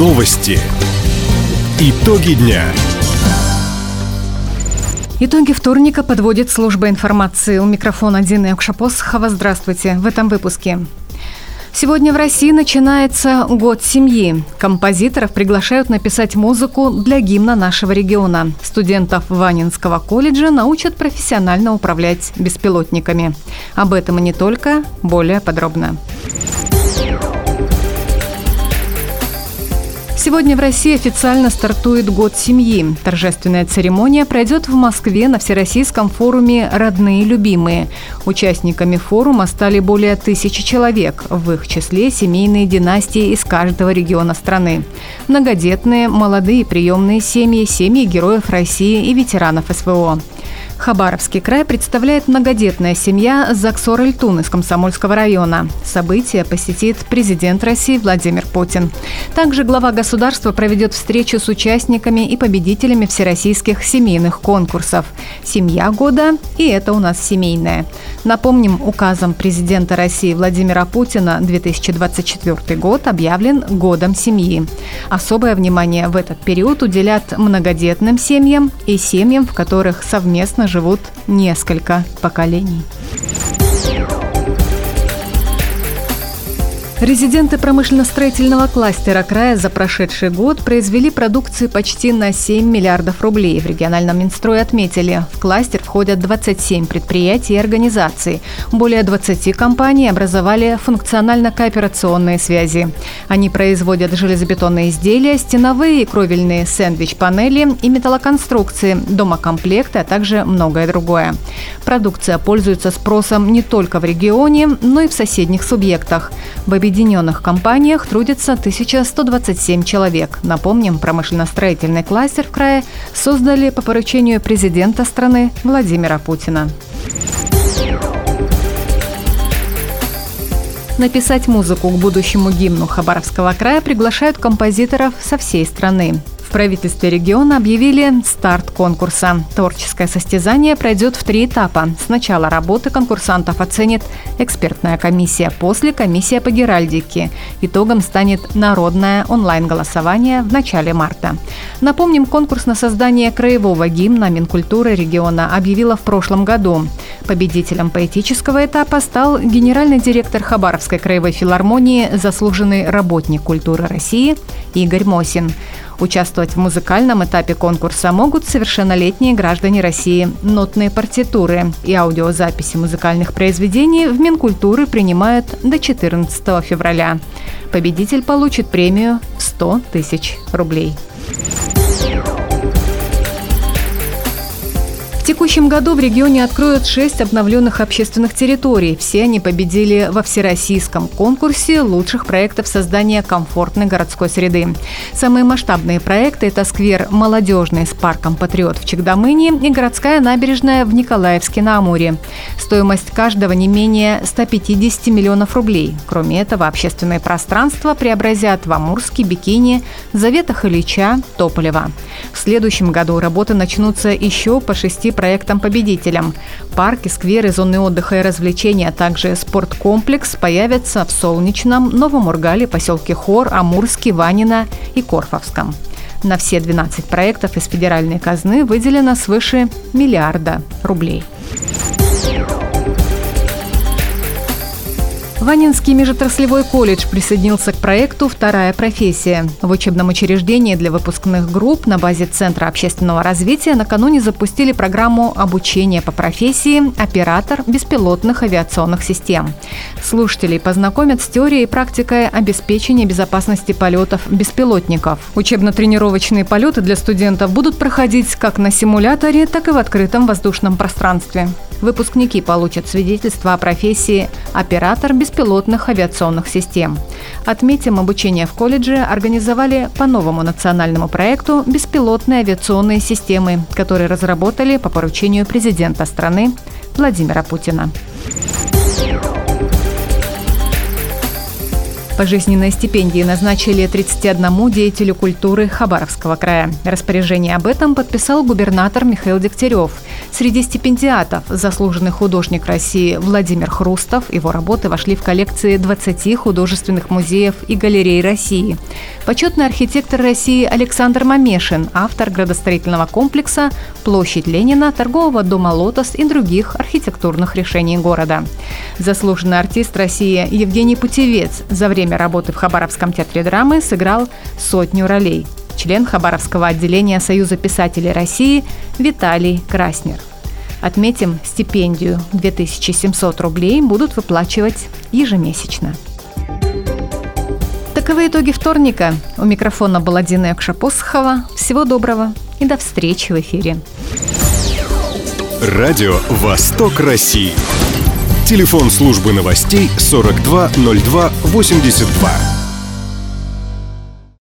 Новости. Итоги дня. Итоги вторника подводит служба информации. У микрофона Дина Якшапосхова. Здравствуйте. В этом выпуске. Сегодня в России начинается Год семьи. Композиторов приглашают написать музыку для гимна нашего региона. Студентов Ванинского колледжа научат профессионально управлять беспилотниками. Об этом и не только, более подробно. Сегодня в России официально стартует Год семьи. Торжественная церемония пройдет в Москве на Всероссийском форуме «Родные и любимые». Участниками форума стали более тысячи человек, в их числе семейные династии из каждого региона страны. Многодетные, молодые приемные семьи, семьи героев России и ветеранов СВО. Хабаровский край представляет многодетная семья Заксор Эльтун из Комсомольского района. Событие посетит президент России Владимир Путин. Также глава государства проведет встречу с участниками и победителями всероссийских семейных конкурсов. Семья года и это у нас семейная. Напомним, указом президента России Владимира Путина 2024 год объявлен годом семьи. Особое внимание в этот период уделят многодетным семьям и семьям, в которых совместно живут несколько поколений. Резиденты промышленно-строительного кластера края за прошедший год произвели продукции почти на 7 миллиардов рублей. В региональном Минстрое отметили, в кластер входят 27 предприятий и организаций. Более 20 компаний образовали функционально-кооперационные связи. Они производят железобетонные изделия, стеновые и кровельные сэндвич-панели и металлоконструкции, домокомплекты, а также многое другое. Продукция пользуется спросом не только в регионе, но и в соседних субъектах. В объединенных компаниях трудится 1127 человек. Напомним, промышленно-строительный кластер в крае создали по поручению президента страны Владимира Путина. Написать музыку к будущему гимну Хабаровского края приглашают композиторов со всей страны. В правительстве региона объявили старт конкурса. Творческое состязание пройдет в три этапа. Сначала работы конкурсантов оценит экспертная комиссия, после комиссия по геральдике. Итогом станет народное онлайн-голосование в начале марта. Напомним, конкурс на создание краевого гимна Минкультуры региона объявила в прошлом году. Победителем поэтического этапа стал генеральный директор Хабаровской краевой филармонии, заслуженный работник культуры России Игорь Мосин. Участвовать в музыкальном этапе конкурса могут совершеннолетние граждане России. Нотные партитуры и аудиозаписи музыкальных произведений в Минкультуры принимают до 14 февраля. Победитель получит премию в 100 тысяч рублей. Текущем году в регионе откроют шесть обновленных общественных территорий. Все они победили во всероссийском конкурсе лучших проектов создания комфортной городской среды. Самые масштабные проекты – это сквер «Молодежный» с парком «Патриот» в Чегдамыне и городская набережная в Николаевске на Амуре. Стоимость каждого не менее 150 миллионов рублей. Кроме этого, общественные пространства преобразят в Амурске, Бикини, Заветах Ильича, Тополева. В следующем году работы начнутся еще по шести проектам-победителям. Парки, скверы, зоны отдыха и развлечения, а также спорткомплекс появятся в Солнечном, Новом Ургале, поселке Хор, Амурске, Ванина и Корфовском. На все 12 проектов из федеральной казны выделено свыше миллиарда рублей. Ванинский межотраслевой колледж присоединился к проекту «Вторая профессия». В учебном учреждении для выпускных групп на базе Центра общественного развития накануне запустили программу обучения по профессии «Оператор беспилотных авиационных систем». Слушателей познакомят с теорией и практикой обеспечения безопасности полетов беспилотников. Учебно-тренировочные полеты для студентов будут проходить как на симуляторе, так и в открытом воздушном пространстве. Выпускники получат свидетельство о профессии «Оператор беспилотных авиационных систем». Отметим, обучение в колледже организовали по новому национальному проекту «Беспилотные авиационные системы», которые разработали по поручению президента страны Владимира Путина. Пожизненные стипендии назначили 31 деятелю культуры Хабаровского края. Распоряжение об этом подписал губернатор Михаил Дегтярев. Среди стипендиатов заслуженный художник России Владимир Хрустов. Его работы вошли в коллекции 20 художественных музеев и галерей России. Почетный архитектор России Александр Мамешин, автор градостроительного комплекса «Площадь Ленина», торгового дома «Лотос» и других архитектурных решений города. Заслуженный артист России Евгений Путевец за время работы в Хабаровском театре драмы сыграл сотню ролей. Член Хабаровского отделения Союза писателей России Виталий Краснер. Отметим, стипендию 2700 рублей будут выплачивать ежемесячно. Таковы итоги вторника. У микрофона была Дина Якшапосхова. Всего доброго и до встречи в эфире. Радио «Восток России». Телефон службы новостей 420282.